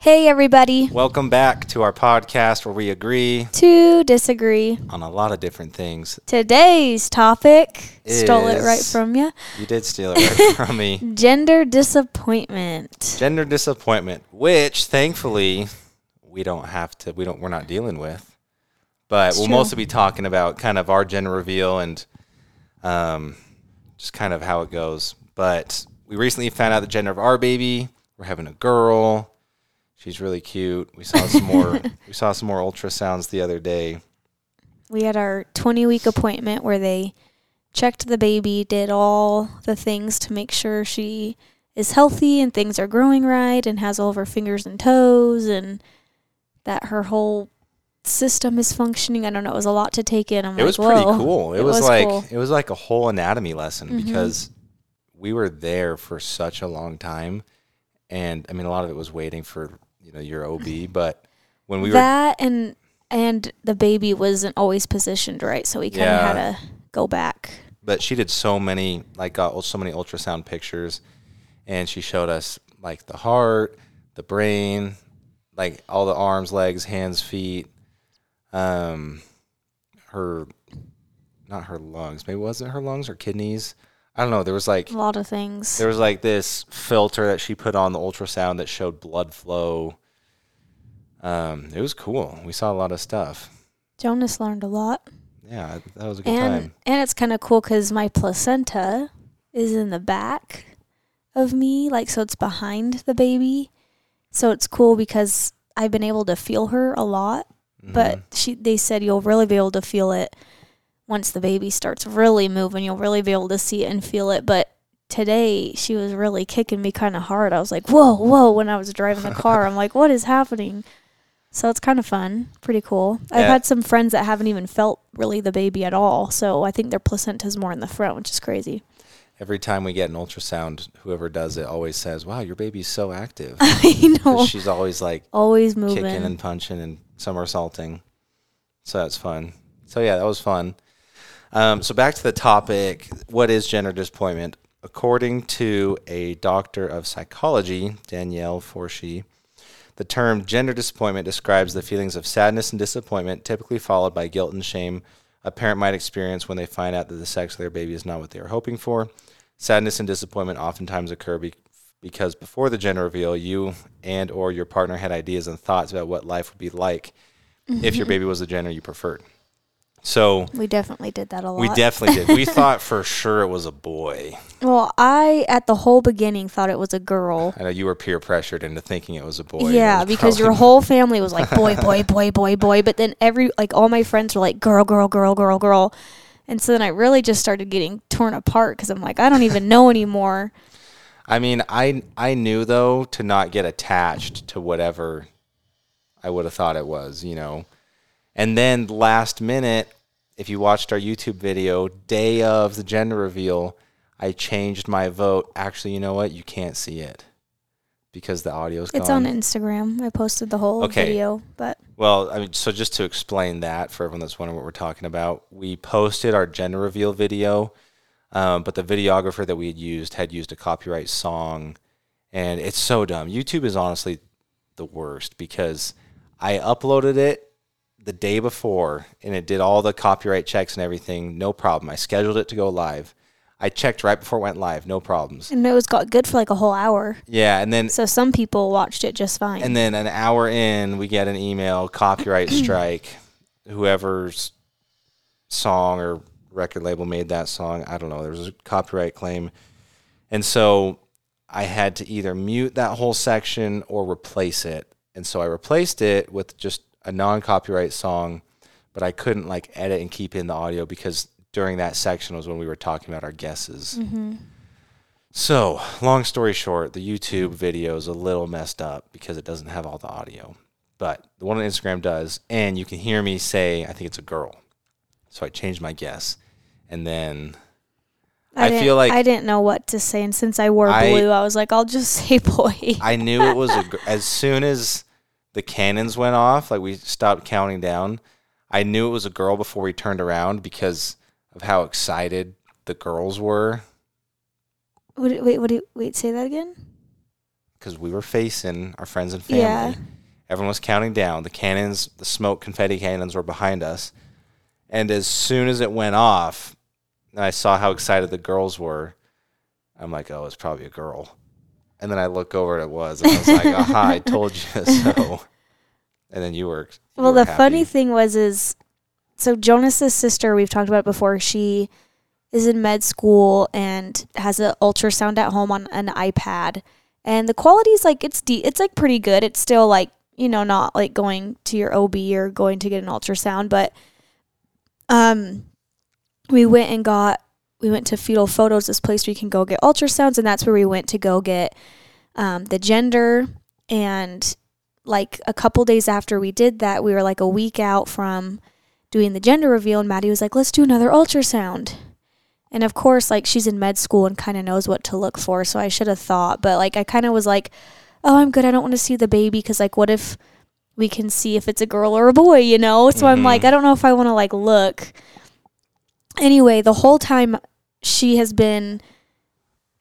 Hey, everybody. Welcome back to our podcast where we agree To disagree. on a lot of different things. Today's topic stole it right from you You did steal it right from me. gender disappointment. Gender disappointment, which thankfully we don't have to, we don't, we're not dealing with. But It's we'll true. mostly be talking about kind of our gender reveal and um, just kind of how it goes. But we recently found out the gender of our baby. We're having a girl. She's really cute. We saw some more. we saw some more ultrasounds the other day. We had our 20 week appointment where they checked the baby, did all the things to make sure she is healthy and things are growing right and has all of her fingers and toes and that her whole system is functioning. I don't know. It was a lot to take in. I'm it like, was pretty "Whoa." cool. It, It was, was like cool. it was like a whole anatomy lesson Mhm. because we were there for such a long time, and I mean a lot of it was waiting for you know your OB, but when we were that and and the baby wasn't always positioned right, so we kind of Yeah. had to go back. but she did so many like got so many ultrasound pictures, and she showed us like the heart, the brain, like all the arms, legs, hands, feet, um, her, not her lungs. Maybe was it her lungs or kidneys? I don't know. There was like A lot of things. There was like this filter that she put on the ultrasound that showed blood flow. Um, it was cool. We saw a lot of stuff. Jonas learned a lot, Yeah, that was a good and time. and it's kind of cool because my placenta is in the back of me, like so it's behind the baby. So it's cool because I've been able to feel her a lot, but Mhm. she they said you'll really be able to feel it once the baby starts really moving. You'll really be able to see it and feel it. But today she was really kicking me kind of hard. I was like, whoa, whoa! When I was driving the car, I'm like, what is happening? So it's kind of fun, pretty cool. I've Yeah. had some friends that haven't even felt really the baby at all, so I think their placenta placenta's more in the front, which is crazy. every time we get an ultrasound, whoever does it always says, "Wow, your baby's so active." I know, she's always like always moving. kicking and punching and somersaulting. So that's fun. So yeah, that was fun. Um, so back to the topic: What is gender disappointment? According to a doctor of psychology, Danielle Forshee, the term gender disappointment describes the feelings of sadness and disappointment, typically followed by guilt and shame, a parent might experience when they find out that the sex of their baby is not what they are hoping for. Sadness and disappointment oftentimes occur be- because before the gender reveal, you and or your partner had ideas and thoughts about what life would be like if your baby was the gender you preferred. So we definitely did that a lot. we definitely did. We thought for sure it was a boy. well, I at the whole beginning thought it was a girl. I know you were peer pressured into thinking it was a boy. yeah, because your whole family was like boy, boy, boy, boy, boy. But then every like all my friends were like girl, girl, girl, girl, girl. And so then I really just started getting torn apart because I'm like I don't even know anymore. I mean, I I knew though to not get attached to whatever I would have thought it was, you know. And then last minute, if you watched our YouTube video, day of the gender reveal, I changed my vote. Actually, you know what? You can't see it because the audio's It's gone. It's on Instagram. I posted the whole Okay. video, but Well, I mean, so just to explain that for everyone that's wondering what we're talking about, we posted our gender reveal video, um, but the videographer that we had used had used a copyright song, and it's so dumb. YouTube is honestly the worst because I uploaded it the day before, and it did all the copyright checks and everything, no problem. I scheduled it to go live. I checked right before it went live, no problems. and it was got good for like a whole hour. Yeah, and then So some people watched it just fine. and then an hour in, we get an email, copyright strike. Whoever's song or record label made that song, I don't know. There was a copyright claim. And so I had to either mute that whole section or replace it. And so I replaced it with just a non copyright song, but I couldn't like edit and keep in the audio because during that section was when we were talking about our guesses. hmm So, long story short, the YouTube video is a little messed up because it doesn't have all the audio, but the one on Instagram does, and you can hear me say, I think it's a girl. So I changed my guess, and then I didn't- feel like- I didn't know what to say, and since I wore I- blue, I was like, I'll just say boy. I knew it was a. As soon as the cannons went off, like we stopped counting down, I knew it was a girl before we turned around because of how excited the girls were. What, wait, what? do Wait, say that again. because we were facing our friends and family. Yeah. Everyone was counting down. The cannons, the smoke confetti cannons were behind us. And as soon as it went off, and I saw how excited the girls were, I'm like, oh, it's probably a girl. And then I look over and it was. And I was like, aha, I told you so. And then you were. you Well, were the happy. funny thing was is so Jonas's sister, we've talked about before, she is in med school and has an ultrasound at home on an iPad. And the quality is like it's de- it's like pretty good. It's still like, you know, not like going to your OB or going to get an ultrasound, but um we went and got we went to fetal photos, this place where you can go get ultrasounds, and that's where we went to go get um, the gender and like a couple days after we did that, we were like a week out from doing the gender reveal, and Maddie was like, let's do another ultrasound. And of course, like she's in med school and kind of knows what to look for, so I should have thought, but like I kind of was like, oh, I'm good. I don't want to see the baby because, like, what if we can see if it's a girl or a boy, you know? So I'm Mhm. like, I don't know if I want to like look. Anyway, the whole time she has been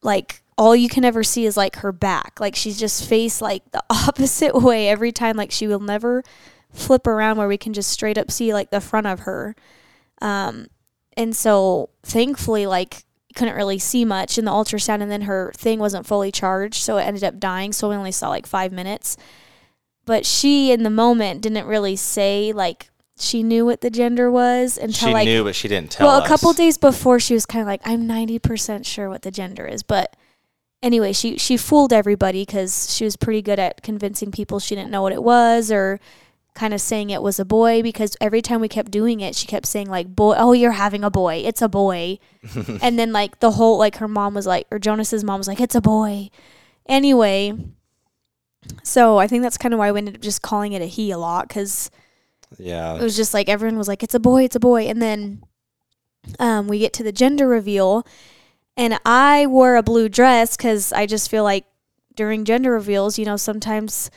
like all you can ever see is like her back. Like she's just faced like the opposite way every time. Like she will never flip around where we can just straight up see like the front of her. Um, and so thankfully, like couldn't really see much in the ultrasound, and then her thing wasn't fully charged, so it ended up dying. So we only saw like five minutes. But she, in the moment, didn't really say like she knew what the gender was until She like knew, but she didn't tell well, us. a couple days before, she was kind of like, "I'm ninety percent sure what the gender is," but anyway, she she fooled everybody because she was pretty good at convincing people she didn't know what it was or kind of saying it was a boy because every time we kept doing it she kept saying like boy oh you're having a boy. It's a boy. And then like the whole like her mom was like or jonas's mom was like it's a boy. Anyway so i think that's kind of why we ended up just calling it a he a lot because Yeah. it was just like everyone was like it's a boy it's a boy and then um, we get to the gender reveal and i wore a blue dress because i just feel like during gender reveals you know sometimes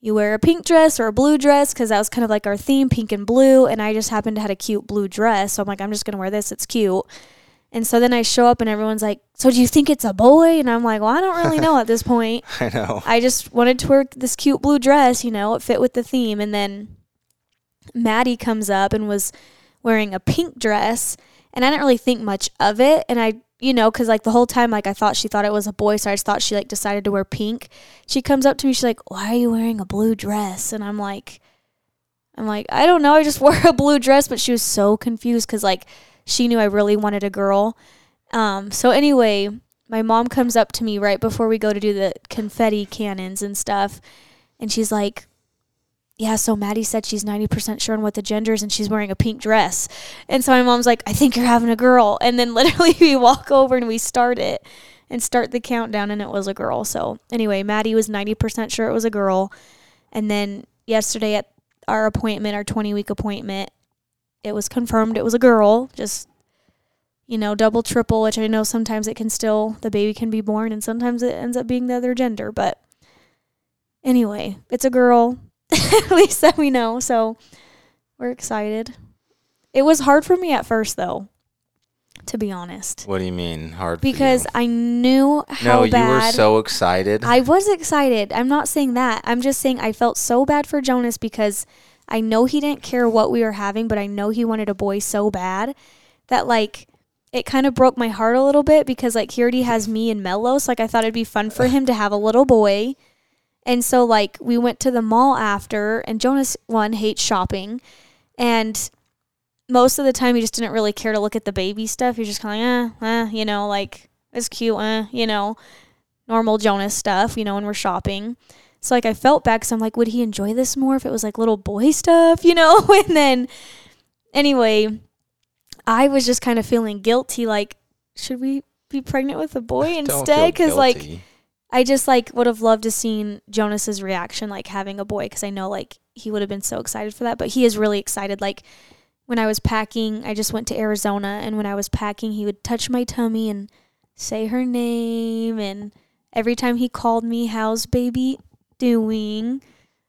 you wear a pink dress or a blue dress because that was kind of like our theme pink and blue and i just happened to have a cute blue dress so i'm like i'm just gonna wear this it's cute and so then i show up and everyone's like so do you think it's a boy and i'm like well i don't really know at this point I know. I just wanted to wear this cute blue dress, you know, it fit with the theme. And then Maddie comes up and was wearing a pink dress. And I didn't really think much of it. And I, you know, because like the whole time, like I thought she thought it was a boy. So I just thought she like decided to wear pink. She comes up to me, she's like, Why are you wearing a blue dress? And I'm like, I'm like, I don't know. I just wore a blue dress. But she was so confused because like she knew I really wanted a girl. Um, so anyway, my mom comes up to me right before we go to do the confetti cannons and stuff, and she's like, "Yeah, so Maddie said she's ninety percent sure on what the gender is, and she's wearing a pink dress." And so my mom's like, "I think you're having a girl," and then literally we walk over and we start it and start the countdown, and it was a girl. So anyway, Maddie was ninety percent sure it was a girl, and then yesterday at our appointment, our twenty week appointment, it was confirmed it was a girl. Just you know, double, triple, which I know sometimes it can still, the baby can be born and sometimes it ends up being the other gender. But anyway, it's a girl. at least that we know. So we're excited. It was hard for me at first, though, to be honest, What do you mean hard? because I knew how no, you were so excited. I was excited. I'm not saying that. I'm just saying I felt so bad for Jonas because I know he didn't care what we were having, but I know he wanted a boy so bad that like it kind of broke my heart a little bit because like he already has me and Mello, so like I thought it'd be fun for him to have a little boy. And so like we went to the mall after and Jonas one hates shopping and most of the time he just didn't really care to look at the baby stuff. He was just kind of like, eh, eh, you know, like it's cute, eh, you know, normal Jonas stuff, you know, when we're shopping. So like I felt bad because I'm like, would he enjoy this more if it was like little boy stuff, you know? and then anyway, I was just kind of feeling guilty. Like, should we be pregnant with a boy instead? Because like. I just like would have loved to seen Jonas's reaction, like having a boy, because I know like he would have been so excited for that. But he is really excited. Like when I was packing, I just went to Arizona, and when I was packing, he would touch my tummy and say her name, and every time he called me, "How's baby doing?"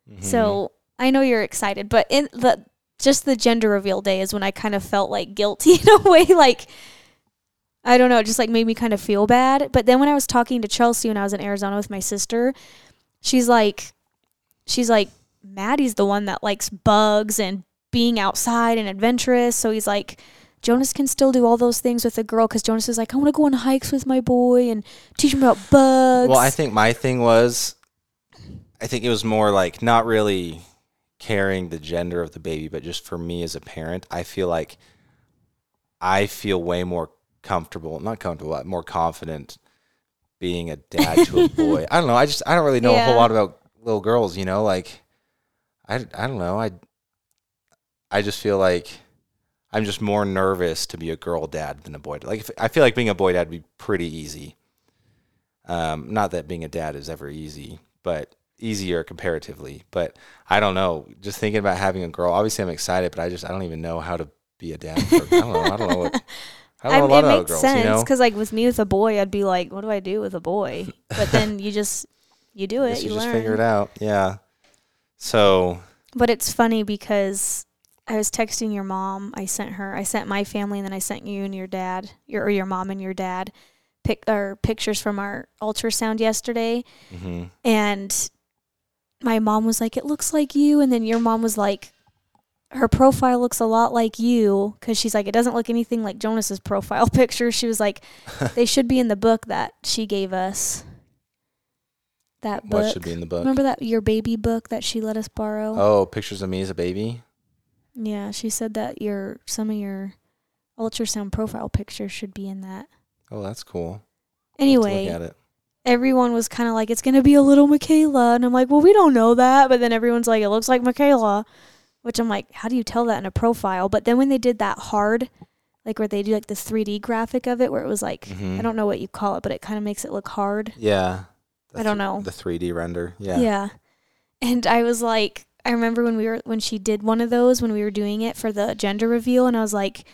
Mhm. So I know you're excited, but in the just the gender reveal day is when I kind of felt like guilty in a way, like I don't know, it just like made me kind of feel bad. But then when I was talking to Chelsea when I was in Arizona with my sister, she's like she's like Maddie's the one that likes bugs and being outside and adventurous. So he's like Jonas can still do all those things with a girl because Jonas is like, I want to go on hikes with my boy and teach him about bugs. Well, I think my thing was, I think it was more like not really caring the gender of the baby, but just for me as a parent, I feel like I feel way more comfortable, not comfortable, but more confident being a dad to a boy. I don't know. I just I don't really know a whole lot about little girls. You know, like I I don't know. I I just feel like I'm just more nervous to be a girl dad than a boy. dad. Like if, I feel like being a boy dad would be pretty easy. Um, not that being a dad is ever easy, but easier comparatively. But I don't know. Just thinking about having a girl. Obviously, I'm excited, but I just I don't even know how to be a dad. For, I don't know. I don't know what. I lot it makes girls. sense You know, because like with me with a boy, I'd be like, what do I do with a boy? But then you just you do it, you, you just figure it out. Yeah. So But it's funny because I was texting your mom. I sent her. I sent my family, and then I sent you and your dad, your or your mom and your dad, pic or pictures from our ultrasound yesterday. hmm And my mom was like, "It looks like you," and then your mom was like, "Her profile looks a lot like you," because she's like, "It doesn't look anything like Jonas's profile picture." She was like, "They should be in the book that she gave us." That book. what should be in the book? Remember that your baby book that she let us borrow? Oh, pictures of me as a baby. Yeah, she said that your some of your ultrasound profile pictures should be in that. Oh, that's cool. To Anyway, look at it. everyone was kind of like, "It's gonna be a little Mykayla," and I'm like, "Well, we don't know that." But then everyone's like, "It looks like Mykayla," which I'm like, "How do you tell that in a profile?" But then when they did that hard, like where they do like this 3D graphic of it, where it was like, Mhm. I don't know what you call it, but it kind of makes it look hard. Yeah. I don't th- know. The 3D render. Yeah. Yeah. And I was like, I remember when we were when she did one of those when we were doing it for the gender reveal, and I was like,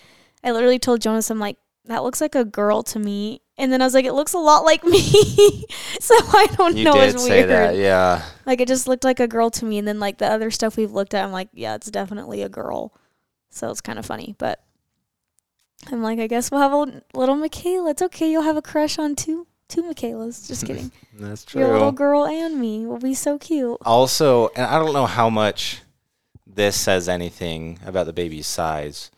I literally told Jonas, I'm like, that looks like a girl to me. And then I was like, it looks a lot like me. so I don't You know. did it's say weird. that. Yeah. Like it just looked like a girl to me. And then like the other stuff we've looked at, I'm like, yeah, it's definitely a girl. So it's kind of funny, but I'm like, I guess we'll have a little Mykayla. It's okay. You'll have a crush on two two Mykaylas. Just kidding. That's true. Your little girl and me will be so cute. Also, and I don't know how much this says anything about the baby's size,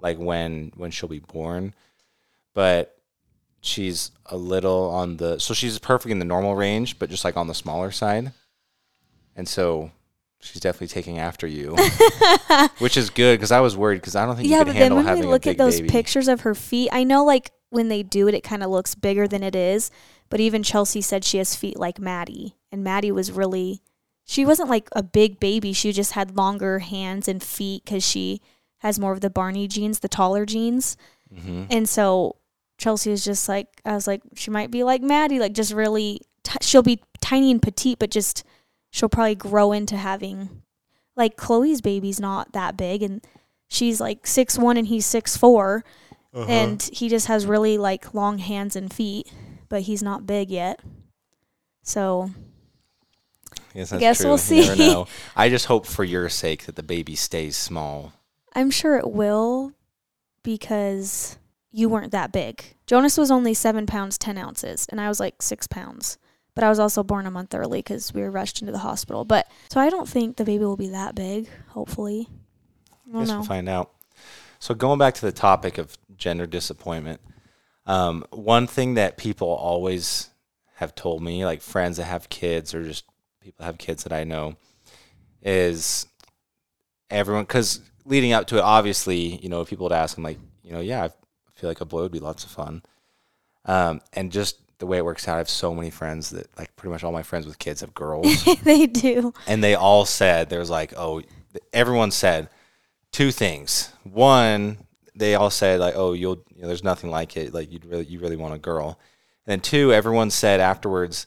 like when when she'll be born, but she's a little on the so she's perfectly in the normal range, but just like on the smaller side, and so she's definitely taking after you, which is good because I was worried because I don't think yeah, you but could then handle when having we a look big at those baby. pictures of her feet, I know like when they do it, it kind of looks bigger than it is. But even Chelsea said she has feet like Maddie, and Maddie was really, she wasn't like a big baby. She just had longer hands and feet because she has more of the Barney genes, the taller genes, hmm and so Chelsea is just like, I was like, she might be like Maddie, like just really, t- she'll be tiny and petite, but just she'll probably grow into having, like Chloe's baby's not that big, and she's like six one and he's six four, Uh-huh. and he just has really like long hands and feet, but he's not big yet. So Yes, that's guess true. we'll see. I just hope for your sake that the baby stays small. I'm sure it will because you weren't that big. Jonas was only seven pounds, 10 ounces, and I was like six pounds. But I was also born a month early because we were rushed into the hospital. But so I don't think the baby will be that big, hopefully. I guess know. we'll find out. So going back to the topic of gender disappointment, um, one thing that people always have told me, like friends that have kids or just people that have kids that I know, is everyone because leading up to it, obviously, you know, people would ask them like, you know, yeah, I feel like a boy would be lots of fun, um, and just the way it works out, I have so many friends that like pretty much all my friends with kids have girls. They do. and they all said there was like oh everyone said two things. One they all said like oh you'll you know, there's nothing like it. Like you really you really want a girl. And then two everyone said afterwards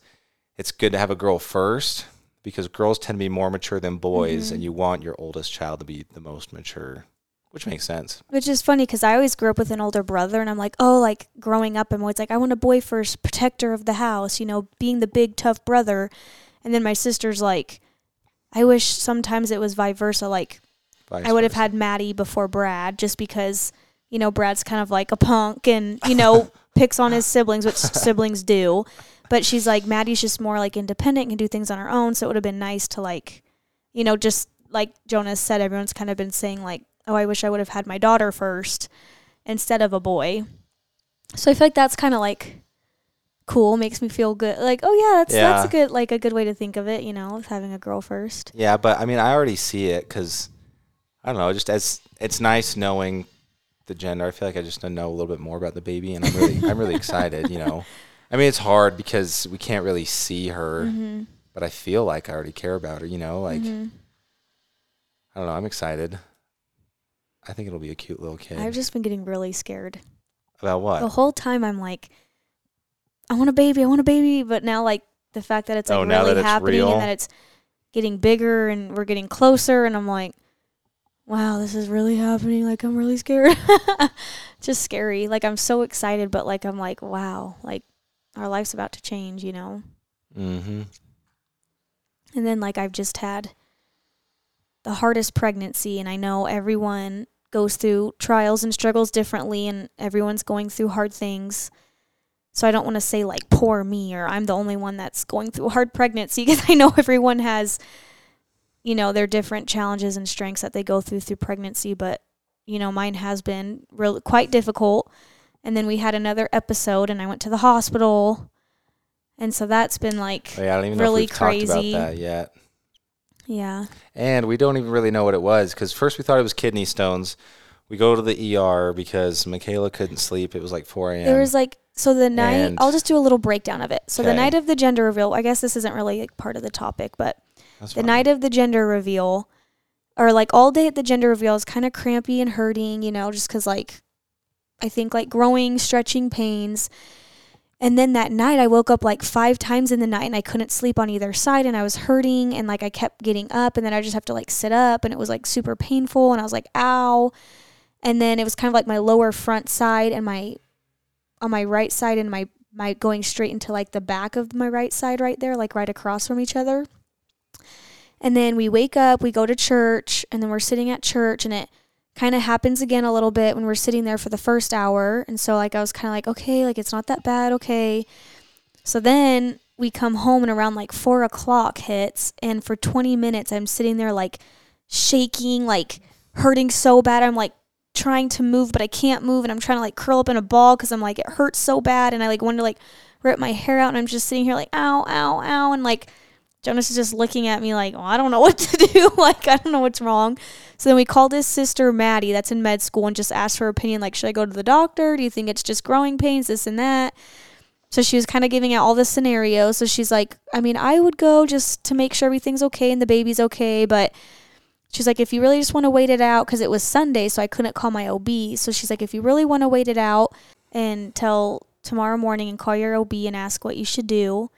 it's good to have a girl first because girls tend to be more mature than boys and you want your oldest child to be the most mature which makes sense Which is funny because I always grew up with an older brother, and I'm like, oh, like growing up, I'm always like, I want a boy first, protector of the house, you know, being the big tough brother. And then my sister's like, I wish sometimes it was vice versa. Like Vice I would have had Maddie before Brad, just because you know Brad's kind of like a punk, and you know picks on his siblings, which siblings do. but she's like Maddie's just more like independent, and can do things on her own. So it would have been nice to like, you know, just like Jonas said, everyone's kind of been saying like, oh, I wish I would have had my daughter first instead of a boy. So I feel like that's kind of like cool, makes me feel good. Like, oh yeah, that's that's a good like a good way to think of it, you know, of having a girl first. Yeah, but I mean, I already see it because I don't know. Just as it's nice knowing the gender. I feel like I just know a little bit more about the baby, and I'm really, I'm really excited. You know, I mean, it's hard because we can't really see her, Mm-hmm. but I feel like I already care about her. You know, like Mhm. I don't know. I'm excited. I think it'll be a cute little kid. I've just been getting really scared. about what? The whole time I'm like, I want a baby, I want a baby, but now like the fact that it's like Oh, really it's happening real? and that it's getting bigger and we're getting closer and I'm like, wow, this is really happening. Like I'm really scared. just scary. Like I'm so excited, but like I'm like, wow, like our life's about to change, you know? Mm-hmm. And then like I've just had the hardest pregnancy and I know everyone goes through trials and struggles differently and everyone's going through hard things. So I don't want to say like poor me or I'm the only one that's going through a hard pregnancy because I know everyone has you know their different challenges and strengths that they go through through pregnancy but you know mine has been really quite difficult and then we had another episode and I went to the hospital and so that's been like Oh, yeah, I don't even know really if we've talked crazy. about that yet. Yeah And we don't even really know what it was because first we thought it was kidney stones. We go to the ER because Mykayla couldn't sleep. It was like 4 a.m. There was like so the night. And- I'll just do a little breakdown of it. So the Okay. night of the gender reveal. I guess this isn't really like part of the topic, but That's the fine. night of the gender reveal, or like all day at the gender reveal, is kind of crampy and hurting. You know, just because like I think like growing, stretching pains. And then that night, I woke up like five times in the night and I couldn't sleep on either side and I was hurting and like I kept getting up and then I just have to like sit up and it was like super painful and I was like, ow. And then it was kind of like my lower front side and my on my right side and my my going straight into like the back of my right side right there, like right across from each other. And then we wake up, we go to church, and then we're sitting at church and it kind of happens again a little bit when we're sitting there for the first hour. And so like I was kind of like, okay, like it's not that bad, okay. So then we come home and around like four o'clock hits, and for 20 minutes I'm sitting there like shaking, like hurting so bad. I'm like trying to move, but I can't move, and I'm trying to like curl up in a ball because I'm like it hurts so bad, and I like want to like rip my hair out, and I'm just sitting here like ow, ow, ow, and like Jonas is just looking at me like, well, I don't know what to do. like, I don't know what's wrong. So then we called his sister, Maddie, that's in med school, and just asked her opinion. Like, should I go to the doctor? Do you think it's just growing pains, this and that? So she was kind of giving out all the scenarios. So she's like, I mean, I would go just to make sure everything's okay and the baby's okay. But she's like, if you really just want to wait it out, because it was Sunday, so I couldn't call my OB. So she's like, if you really want to wait it out until tomorrow morning and call your OB and ask what you should do.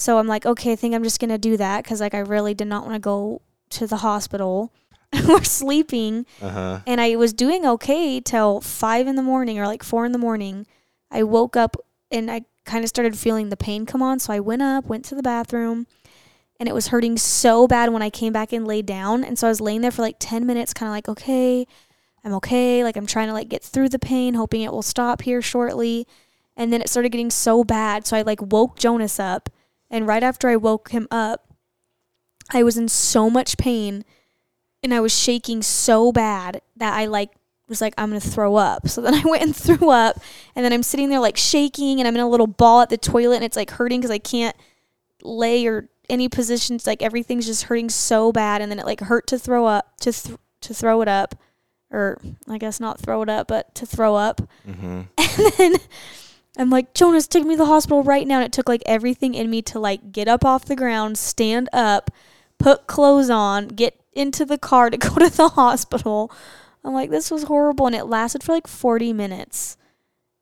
So I'm like, okay, I think I'm just going to do that because, like, I really did not want to go to the hospital. We're sleeping, Uh-huh. and I was doing okay till five in the morning or like four in the morning. I woke up and I kind of started feeling the pain come on. So I went up, went to the bathroom, and it was hurting so bad when I came back and laid down. And so I was laying there for like 10 minutes, kind of like, okay, I'm okay. Like I'm trying to like get through the pain, hoping it will stop here shortly. And then it started getting so bad. So I like woke Jonas up. And right after I woke him up, I was in so much pain and I was shaking so bad that I like was like, I'm gonna throw up. So then I went and threw up, and then I'm sitting there like shaking, and I'm in a little ball at the toilet, and it's like hurting because I can't lay or any positions. Like everything's just hurting so bad, and then it like hurt to throw up to th- to throw it up, or I guess not throw it up, but to throw up. Mm-hmm. And then I'm like, Jonas, take me to the hospital right now. And it took like everything in me to like get up off the ground, stand up, put clothes on, get into the car to go to the hospital. I'm like, this was horrible. And it lasted for like 40 minutes.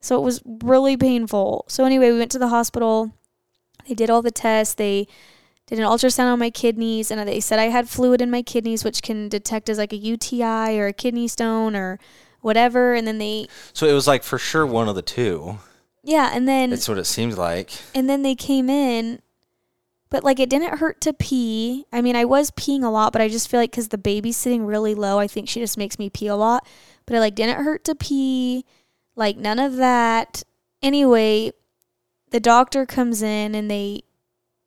So it was really painful. So anyway, we went to the hospital. They did all the tests. They did an ultrasound on my kidneys and they said I had fluid in my kidneys, which can detect as like a UTI or a kidney stone or whatever. And then they, So it was like for sure one of the two. Yeah, and then That's what it seems like. and then they came in but like it didn't hurt to pee i mean i was peeing a lot but i just feel like because the baby's sitting really low i think she just makes me pee a lot but it like didn't hurt to pee like none of that anyway the doctor comes in and they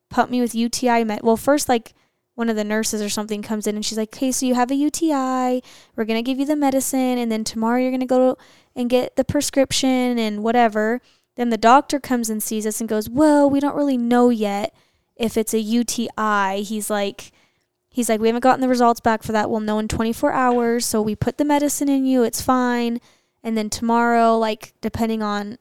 pump me with UTI med. Well, first like one of the nurses or something comes in and she's like, "Okay, so you have a UTI. We're gonna give you the medicine, and then tomorrow you're gonna go and get the prescription and whatever." Then the doctor comes and sees us and goes, "Well, we don't really know yet if it's a UTI." He's like. He's like, we haven't gotten the results back for that. We'll know in 24 hours. So we put the medicine in you. It's fine. And then tomorrow, like, depending on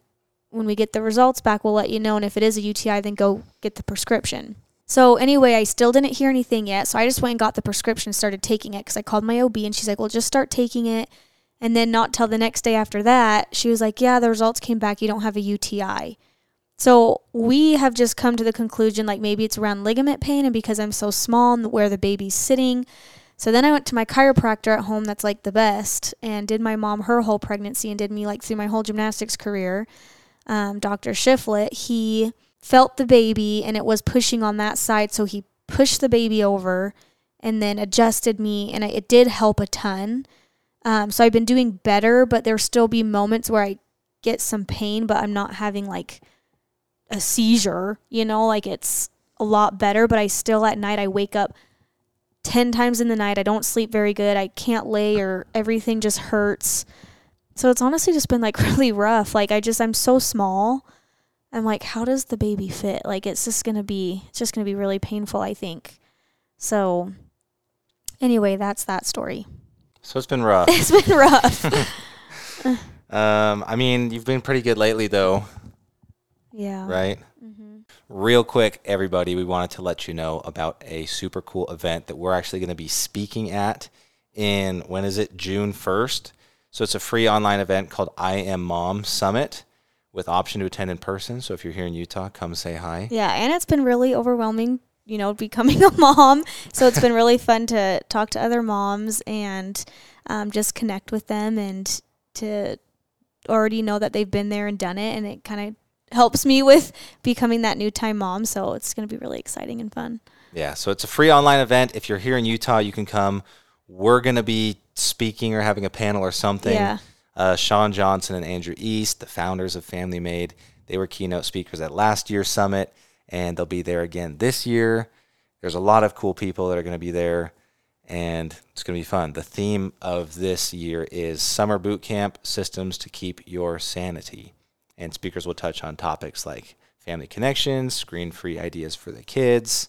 when we get the results back, we'll let you know. And if it is a UTI, then go get the prescription. So anyway, I still didn't hear anything yet. So I just went and got the prescription, started taking it because I called my OB and she's like, well, just start taking it. And then not till the next day after that, she was like, yeah, the results came back. You don't have a UTI. So we have just come to the conclusion like maybe it's around ligament pain and because I'm so small and where the baby's sitting. So then I went to my chiropractor at home that's like the best and did my mom her whole pregnancy and did me like through my whole gymnastics career. Um, Dr. Shiflett, he felt the baby and it was pushing on that side. So he pushed the baby over and then adjusted me and it did help a ton. Um, so I've been doing better, but there still be moments where I get some pain, but I'm not having like a seizure, you know, like it's a lot better, but I still at night I wake up 10 times in the night. I don't sleep very good. I can't lay or everything just hurts. So it's honestly just been like really rough. Like I just I'm so small. I'm like how does the baby fit? Like it's just going to be it's just going to be really painful, I think. So anyway, that's that story. So it's been rough. it's been rough. um, I mean, you've been pretty good lately, though. Yeah. Right? Mm-hmm. Real quick, everybody, we wanted to let you know about a super cool event that we're actually going to be speaking at in, when is it? June 1st. So it's a free online event called I Am Mom Summit with option to attend in person. So if you're here in Utah, come say hi. Yeah, and it's been really overwhelming, you know, becoming a mom. So it's been really fun to talk to other moms and um, just connect with them and to already know that they've been there and done it. And it kind of helps me with becoming that new time mom. So it's going to be really exciting and fun. Yeah. So it's a free online event. If you're here in Utah, you can come. We're going to be speaking or having a panel or something. Yeah. Uh, Shawn Johnson and Andrew East, the founders of Family Made, they were keynote speakers at last year's summit, and they'll be there again this year. There's a lot of cool people that are going to be there, and it's going to be fun. The theme of this year is Summer Boot Camp Systems to Keep Your Sanity and speakers will touch on topics like family connections, screen free ideas for the kids,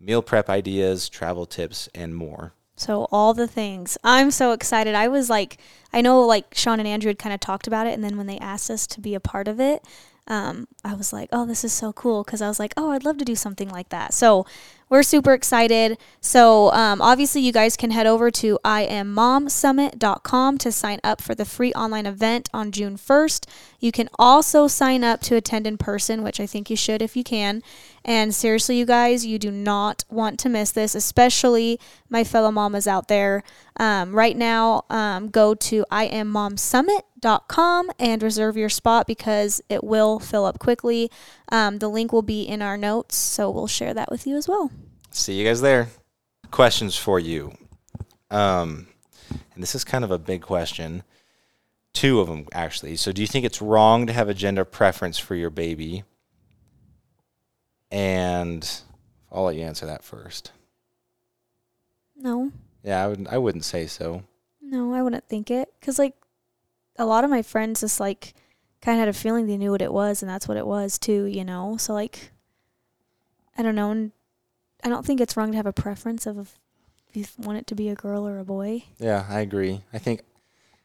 meal prep ideas, travel tips, and more. So, all the things. I'm so excited. I was like, I know like Shawn and Andrew had kind of talked about it, and then when they asked us to be a part of it, um, I was like, oh, this is so cool because I was like, oh, I'd love to do something like that. So we're super excited. So um, obviously, you guys can head over to iammomsummit.com to sign up for the free online event on June 1st. You can also sign up to attend in person, which I think you should if you can. And seriously, you guys, you do not want to miss this, especially my fellow mamas out there. Um, right now, um, go to iammomsummit.com and reserve your spot because it will fill up quickly. Um, the link will be in our notes, so we'll share that with you as well. See you guys there. Questions for you. Um, and this is kind of a big question. Two of them, actually. So, do you think it's wrong to have a gender preference for your baby? And I'll let you answer that first. No. Yeah, I would. I wouldn't say so. No, I wouldn't think it because like a lot of my friends just like kind of had a feeling they knew what it was, and that's what it was too. You know, so like I don't know. I don't think it's wrong to have a preference of if you want it to be a girl or a boy. Yeah, I agree. I think,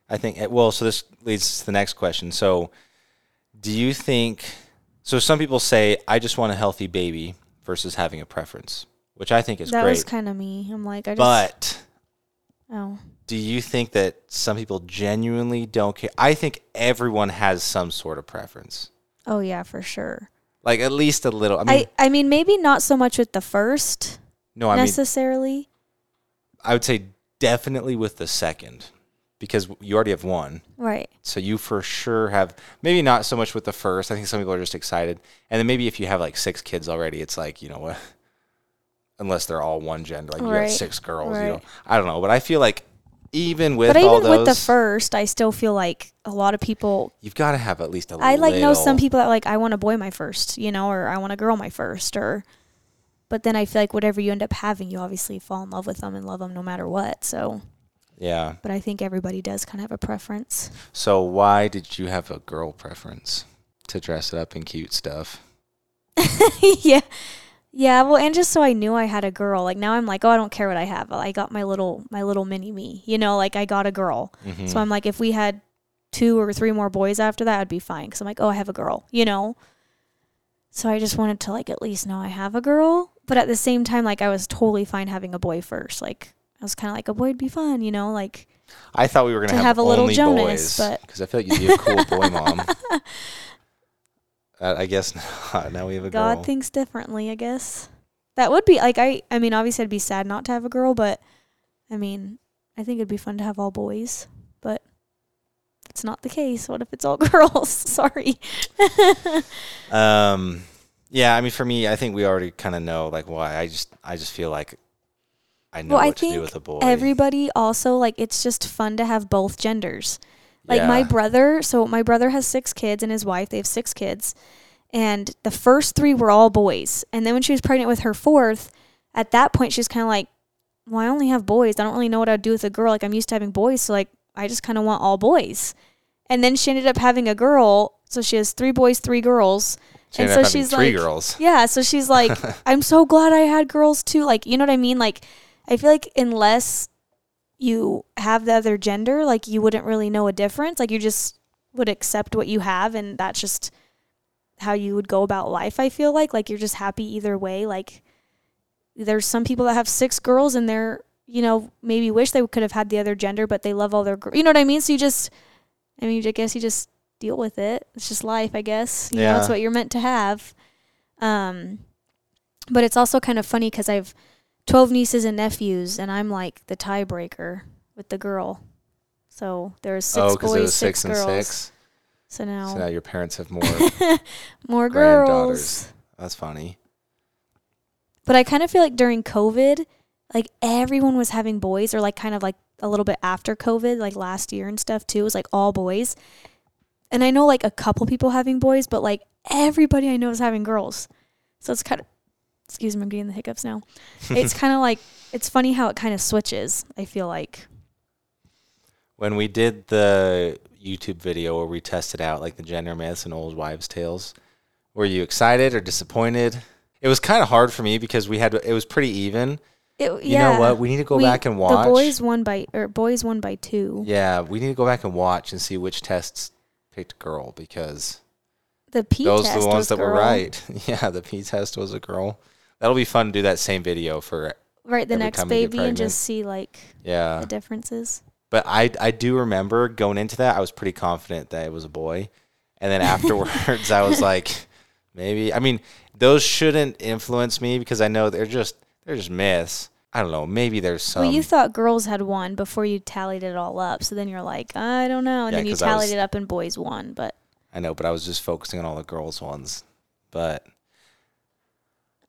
I think. eh, Well, so this leads to the next question. So, do you think? So some people say, "I just want a healthy baby," versus having a preference, which I think is that great. was kind of me. I'm like, I just. but oh. do you think that some people genuinely don't care? I think everyone has some sort of preference, Oh yeah, for sure. like at least a little. I I, mean, I, mean, maybe not so much with the first no, I mean, necessarily. I would say definitely with the second, because you already have one. Right. So you for sure have maybe not so much with the first. I think some people are just excited, and then maybe if you have like six kids already, it's like you know what, unless they're all one gender, like you Right, got six girls. You right. know, I don't know, but I feel like even with but all even those, with the first, I still feel like a lot of people. you've got to have at least a I like know some people that like I want a boy my first, you know, or I want a girl my first, or. But then I feel like whatever you end up having, you obviously fall in love with them and love them no matter what. So, Yeah. but I think everybody does kind of have a preference. So why did you have a girl preference to dress it up in cute stuff? yeah. Yeah, well, and just so I knew I had a girl. Like now I'm like, oh, I don't care what I have. I got my little my little mini me. You know, like I got a girl. Mhm. So I'm like, if we had two or three more boys after that, I'd be fine. Because I'm like, oh, I have a girl, you know? So I just wanted to, like, at least know I have a girl. But at the same time, like, I was totally fine having a boy first. Like, I was kind of like, a boy'd be fun, you know? Like, I thought we were gonna to have, have a little only Jonas, boys, but- because I feel like you'd be a cool boy mom. Uh, I guess not. Now we have a girl. God girl. thinks differently, I guess. That would be, like, I, I mean, obviously I'd be sad not to have a girl, but I mean, I think it'd be fun to have all boys. But it's not the case. What if it's all girls? Sorry. Um, yeah, I mean, for me, I think we already kind of know like why. I just, I just feel like I know Well, I what to do with a boy. everybody also like it's just fun to have both genders. Like my brother, so my brother has six kids and his wife, they have six kids. And the first three were all boys. And then when she was pregnant with her fourth, at that point she's kind of like, "Well, I only have boys. I don't really know what I'd do with a girl. Like I'm used to having boys, so like I just kind of want all boys." And then she ended up having a girl, so she has three boys, three girls. She and ended so she's three like- girls. Yeah, so she's like, I'm so glad I had girls too. Like, you know what I mean? Like, I feel like unless you have the other gender, like, you wouldn't really know a difference. Like, you just would accept what you have, and that's just how you would go about life. I feel like, like, you're just happy either way. Like, there's some people that have six girls and they're, you know, maybe wish they could have had the other gender, but they love all their, gr- you know what I mean? So you just, I mean, I guess you just deal with it. It's just life, I guess. You know, it's what you're meant to have. Um, but it's also kind of funny because I've 12 nieces and nephews, and I'm like the tiebreaker with the girl. So there's six oh, boys, it was six, six, and girls. six. So now, So now your parents have more. more girls. That's funny. But I kind of feel like during COVID, like everyone was having boys, or like kind of like a little bit after COVID, like last year and stuff too, it was like all boys. And I know like a couple people having boys, but like everybody I know is having girls. So it's kind of, excuse me, I'm getting the hiccups now. It's kind of like, it's funny how it kind of switches, I feel like. When we did the YouTube video where we tested out like the gender myths and old wives' tales, were you excited or disappointed? It was kind of hard for me because we had it was pretty even. It, You yeah. know what? We need to go We- back and watch. The boys won by, or boys won by two. Yeah, we need to go back and watch and see which tests picked girl because The P those test are the ones was that were right. Yeah, the P test was a girl. That'll be fun to do that same video for Right, the next time we get baby and just see like yeah. the differences. But I I do remember going into that I was pretty confident that it was a boy. And then afterwards I was like maybe I mean those shouldn't influence me because I know they're just they're just myths. I don't know, maybe there's some well, you thought girls had won before you tallied it all up. So then you're like, I don't know. And Yeah, then you tallied was- it up and boys won. But I know, but I was just focusing on all the girls ones. But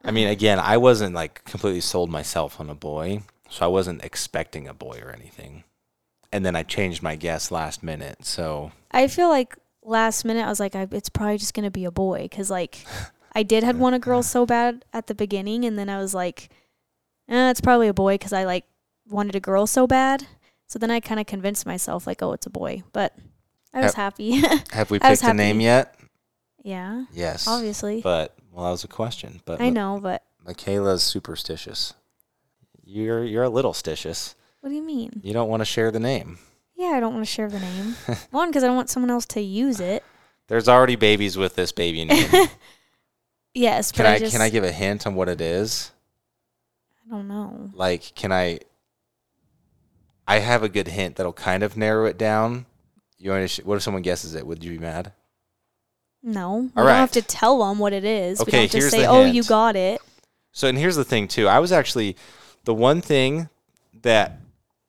I mean, again, I wasn't like completely sold myself on a boy, so I wasn't expecting a boy or anything. And then I changed my guess last minute. So I feel like last minute I was like, I, it's probably just going to be a boy. Because like I did had want a girl so bad at the beginning. And then I was like, eh, it's probably a boy because I like wanted a girl so bad. So then I kind of convinced myself like, oh, it's a boy. But I was happy. have we picked a name yet? yeah, Yes. obviously. But well, that was a question. But I know, but Mykayla's superstitious. You're you're a little stitious. what do you mean? You don't want to share the name. Yeah, I don't want to share the name. One, because I don't want someone else to use it. There's already babies with this baby name. Yes, Can but I, I, just can I give a hint on what it is? I don't know. Like, can I? I have a good hint that'll kind of narrow it down. You want to? Sh- what if someone guesses it? Would you be mad? No, we All don't have to tell them what it is. we Okay, don't have to here's say, the "Oh, you got it." So, and here's the thing too. I was actually the one thing that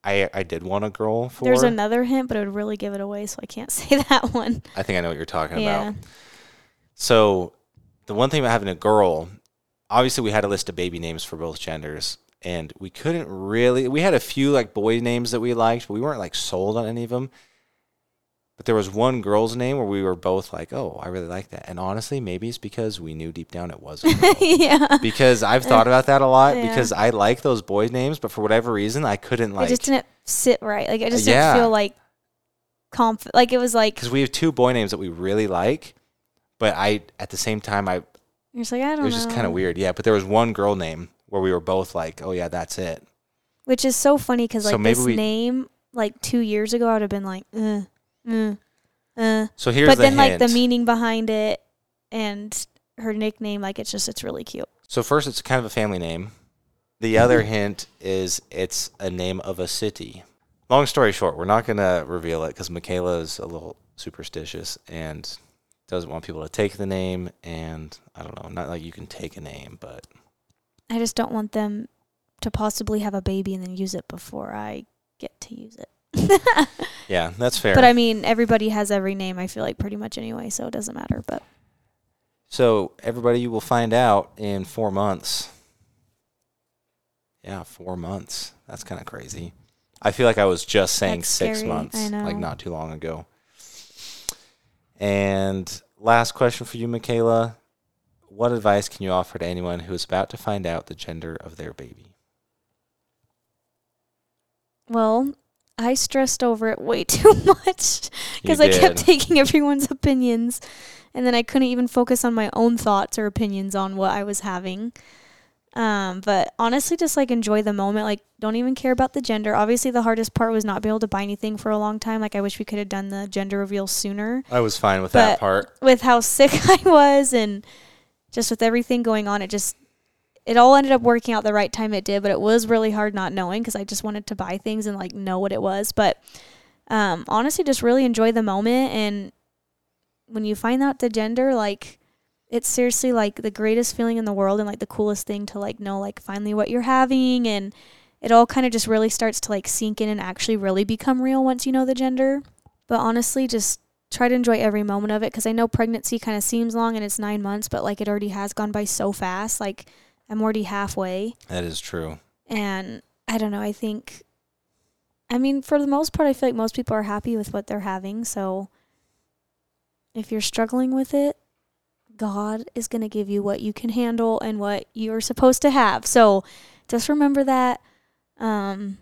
I I did want a girl for. There's another hint, but it would really give it away, so I can't say that one. I think I know what you're talking Yeah. about. So, the one thing about having a girl, obviously, we had a list of baby names for both genders, and we couldn't really. We had a few like boy names that we liked, but we weren't like sold on any of them. But there was one girl's name where we were both like, "Oh, I really like that." And honestly, maybe it's because we knew deep down it wasn't. yeah. because I've thought about that a lot Yeah. because I like those boy names, but for whatever reason, I couldn't like it just didn't sit right. Like I just Yeah. didn't feel like conf like it was like because we have two boy names that we really like, but I at the same time I you're just like I don't know. It was know. just kind of weird. Yeah, but there was one girl name where we were both like, "Oh yeah, that's it." Which is so funny because So like maybe this we- name like two years ago I would have been like, uh, uh, uh. So here's the But the then like the meaning behind it and her nickname, like it's just it's really cute. So first, it's kind of a family name. The other hint is it's a name of a city. Long story short, we're not gonna reveal it because Mykayla is a little superstitious and doesn't want people to take the name. And I don't know, not like you can take a name, but I just don't want them to possibly have a baby and then use it before I get to use it. yeah, that's fair. But I mean, everybody has every name. I feel like pretty much anyway, so it doesn't matter. But So everybody, you will find out in four months. Yeah, four months. That's kind of crazy. I feel like I was just saying That's six scary. months, like not too long ago. And last question for you, Mykayla. What advice can you offer to anyone who is about to find out the gender of their baby? well, I stressed over it way too much because I kept taking everyone's opinions, and then I couldn't even focus on my own thoughts or opinions on what I was having. Um, but honestly, just like enjoy the moment. Like, don't even care about the gender. Obviously, the hardest part was not being able to buy anything for a long time. Like, I wish we could have done the gender reveal sooner. I was fine with But- that part. with how sick I was and just with everything going on, it just it all ended up working out the right time it did, but it was really hard not knowing because I just wanted to buy things and like know what it was. But um, honestly, just really enjoy the moment and when you find out the gender, like it's seriously like the greatest feeling in the world and like the coolest thing to like know like finally what you're having and it all kind of just really starts to like sink in and actually really become real once you know the gender. But honestly, just try to enjoy every moment of it because I know pregnancy kind of seems long and it's nine months, but like it already has gone by so fast. Like I'm already halfway, That is true. and I don't know. I think, I mean, for the most part, I feel like most people are happy with what they're having. So if you're struggling with it, God is going to give you what you can handle and what you're supposed to have. So just remember that. Um,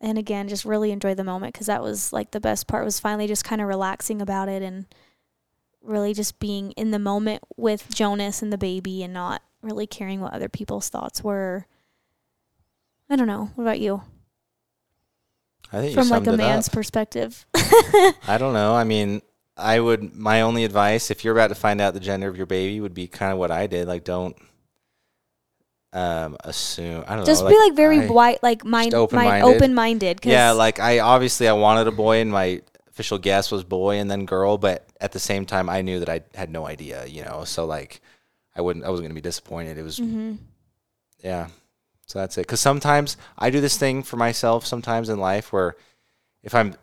and again, just really enjoy the moment because that was like the best part was finally just kind of relaxing about it and really just being in the moment with Jonas and the baby and not really caring what other people's thoughts were. I don't know. What about you? I think From like a man's up. perspective. I don't know. I mean, I would. My only advice, if you're about to find out the gender of your baby, would be kind of what I did. Like, don't um assume. I don't just know. Just be like very I- wide, like mind, mind open-minded. open minded. Yeah, like I obviously I wanted a boy, and my official guess was boy and then girl. But at the same time, I knew that I had no idea. You know, so like I wouldn't. I wasn't gonna be disappointed. It was hmm yeah. So that's it. Because sometimes I do this thing for myself. Sometimes in life where if I'm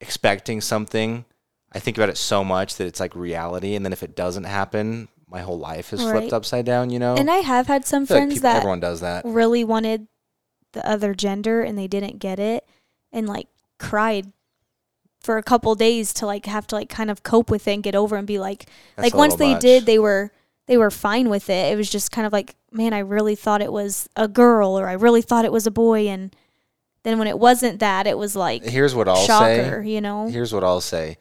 expecting something, I think about it so much that it's like reality, and then if it doesn't happen, my whole life is Right. flipped upside down. You know. And I have had some feel like friends people- that everyone does that. really wanted the other gender and they didn't get it and like cried for a couple days to like have to like kind of cope with it and get over and be like That's like once they much. did they were they were fine with it it was just kind of like man i really thought it was a girl or i really thought it was a boy and then when it wasn't that it was like Here's what I'll shocker say. you know Here's what I'll say.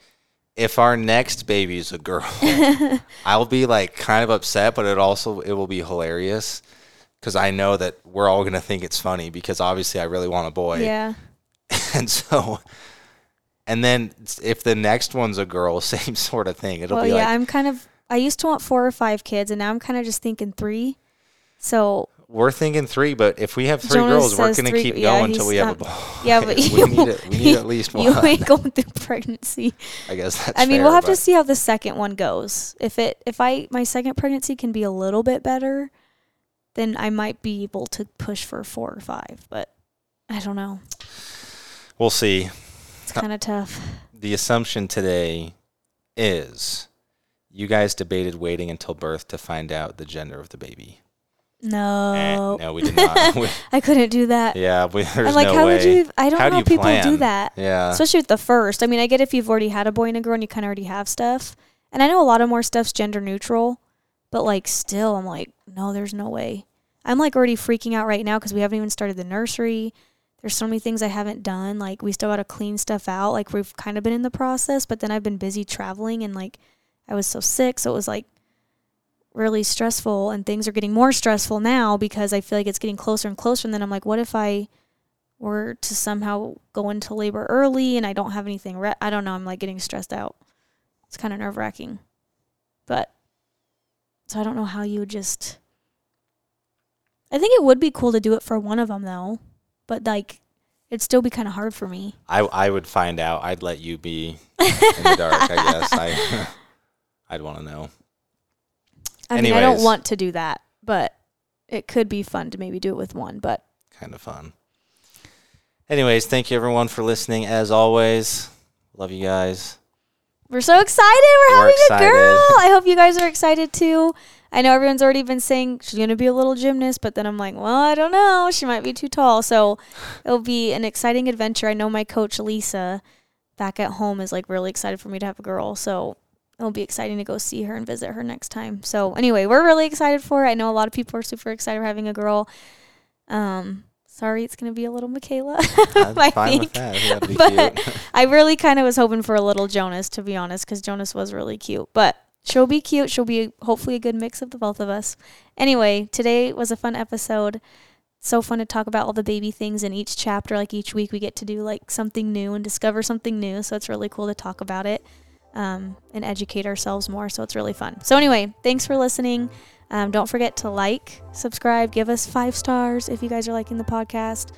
If our next baby is a girl, I'll be like kind of upset, but it also it will be hilarious because I know that we're all gonna think it's funny because obviously I really want a boy, yeah and so, and then if the next one's a girl, same sort of thing. It'll well be yeah like i'm kind of i used to want four or five kids and now i'm kind of just thinking three so we're thinking three, but if we have three Jonas girls, we're gonna three- keep yeah, going until we have a boy. yeah but we need it. We need at least one. you ain't going through pregnancy I guess that's. I mean, fair, we'll have to see how the second one goes. If it if I my second pregnancy can be a little bit better, then I might be able to push for 4 or 5, but I don't know. We'll see. It's kind of tough. the assumption today is you guys debated waiting until birth to find out the gender of the baby. No, Eh, no, we did not. We- I couldn't do that. yeah, we, there's I'm like, no how way. would you? I don't How know do people do plan? that. Yeah. especially with the first. I mean, I get if you've already had a boy and a girl and you kind of already have stuff, and I know a lot of more stuff's gender neutral, but like still, I'm like, no, there's no way. I'm like already freaking out right now because we haven't even started the nursery. There's so many things I haven't done. Like we still got to clean stuff out. Like we've kind of been in the process, but then I've been busy traveling and like I was so sick, so it was like really stressful and things are getting more stressful now because I feel like it's getting closer and closer and then I'm like what if I were to somehow go into labor early and I don't have anything re- I don't know I'm like getting stressed out. It's kind of nerve-wracking. But so I don't know how you would just I think it would be cool to do it for one of them though. But like it'd still be kind of hard for me. I I would find out. I'd let you be in the dark. I guess I I'd want to know. I mean, I don't want to do that, but it could be fun to maybe do it with one, but Kind of fun. Anyways, thank you everyone for listening. As always, love you guys. We're so excited. We're, We're having excited. a girl. I hope you guys are excited too. I know everyone's already been saying she's going to be a little gymnast, but then I'm like, well, I don't know. She might be too tall. So it'll be an exciting adventure. I know my coach, Lisa, back at home is like really excited for me to have a girl. So it'll be exciting to go see her and visit her next time. So anyway, we're really excited for it. I know a lot of people are super excited for having a girl. Um, sorry, it's going to be a little Mykayla. I'm I fine with think. that. Yeah, that'd But- I really kind of was hoping for a little Jonas, to be honest, because Jonas was really cute. But she'll be cute. She'll be hopefully a good mix of the both of us. Anyway, today was a fun episode. So fun to talk about all the baby things in each chapter. Like each week, we get to do like something new and discover something new. So it's really cool to talk about it um, and educate ourselves more. So it's really fun. So anyway, thanks for listening. Um, don't forget to like, subscribe, give us five stars if you guys are liking the podcast.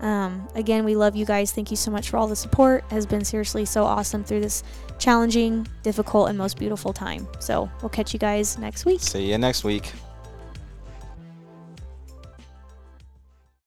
Um, again, we love you guys. Thank you so much for all the support. It has been seriously so awesome through this challenging, difficult, and most beautiful time. So we'll catch you guys next week. See you next week.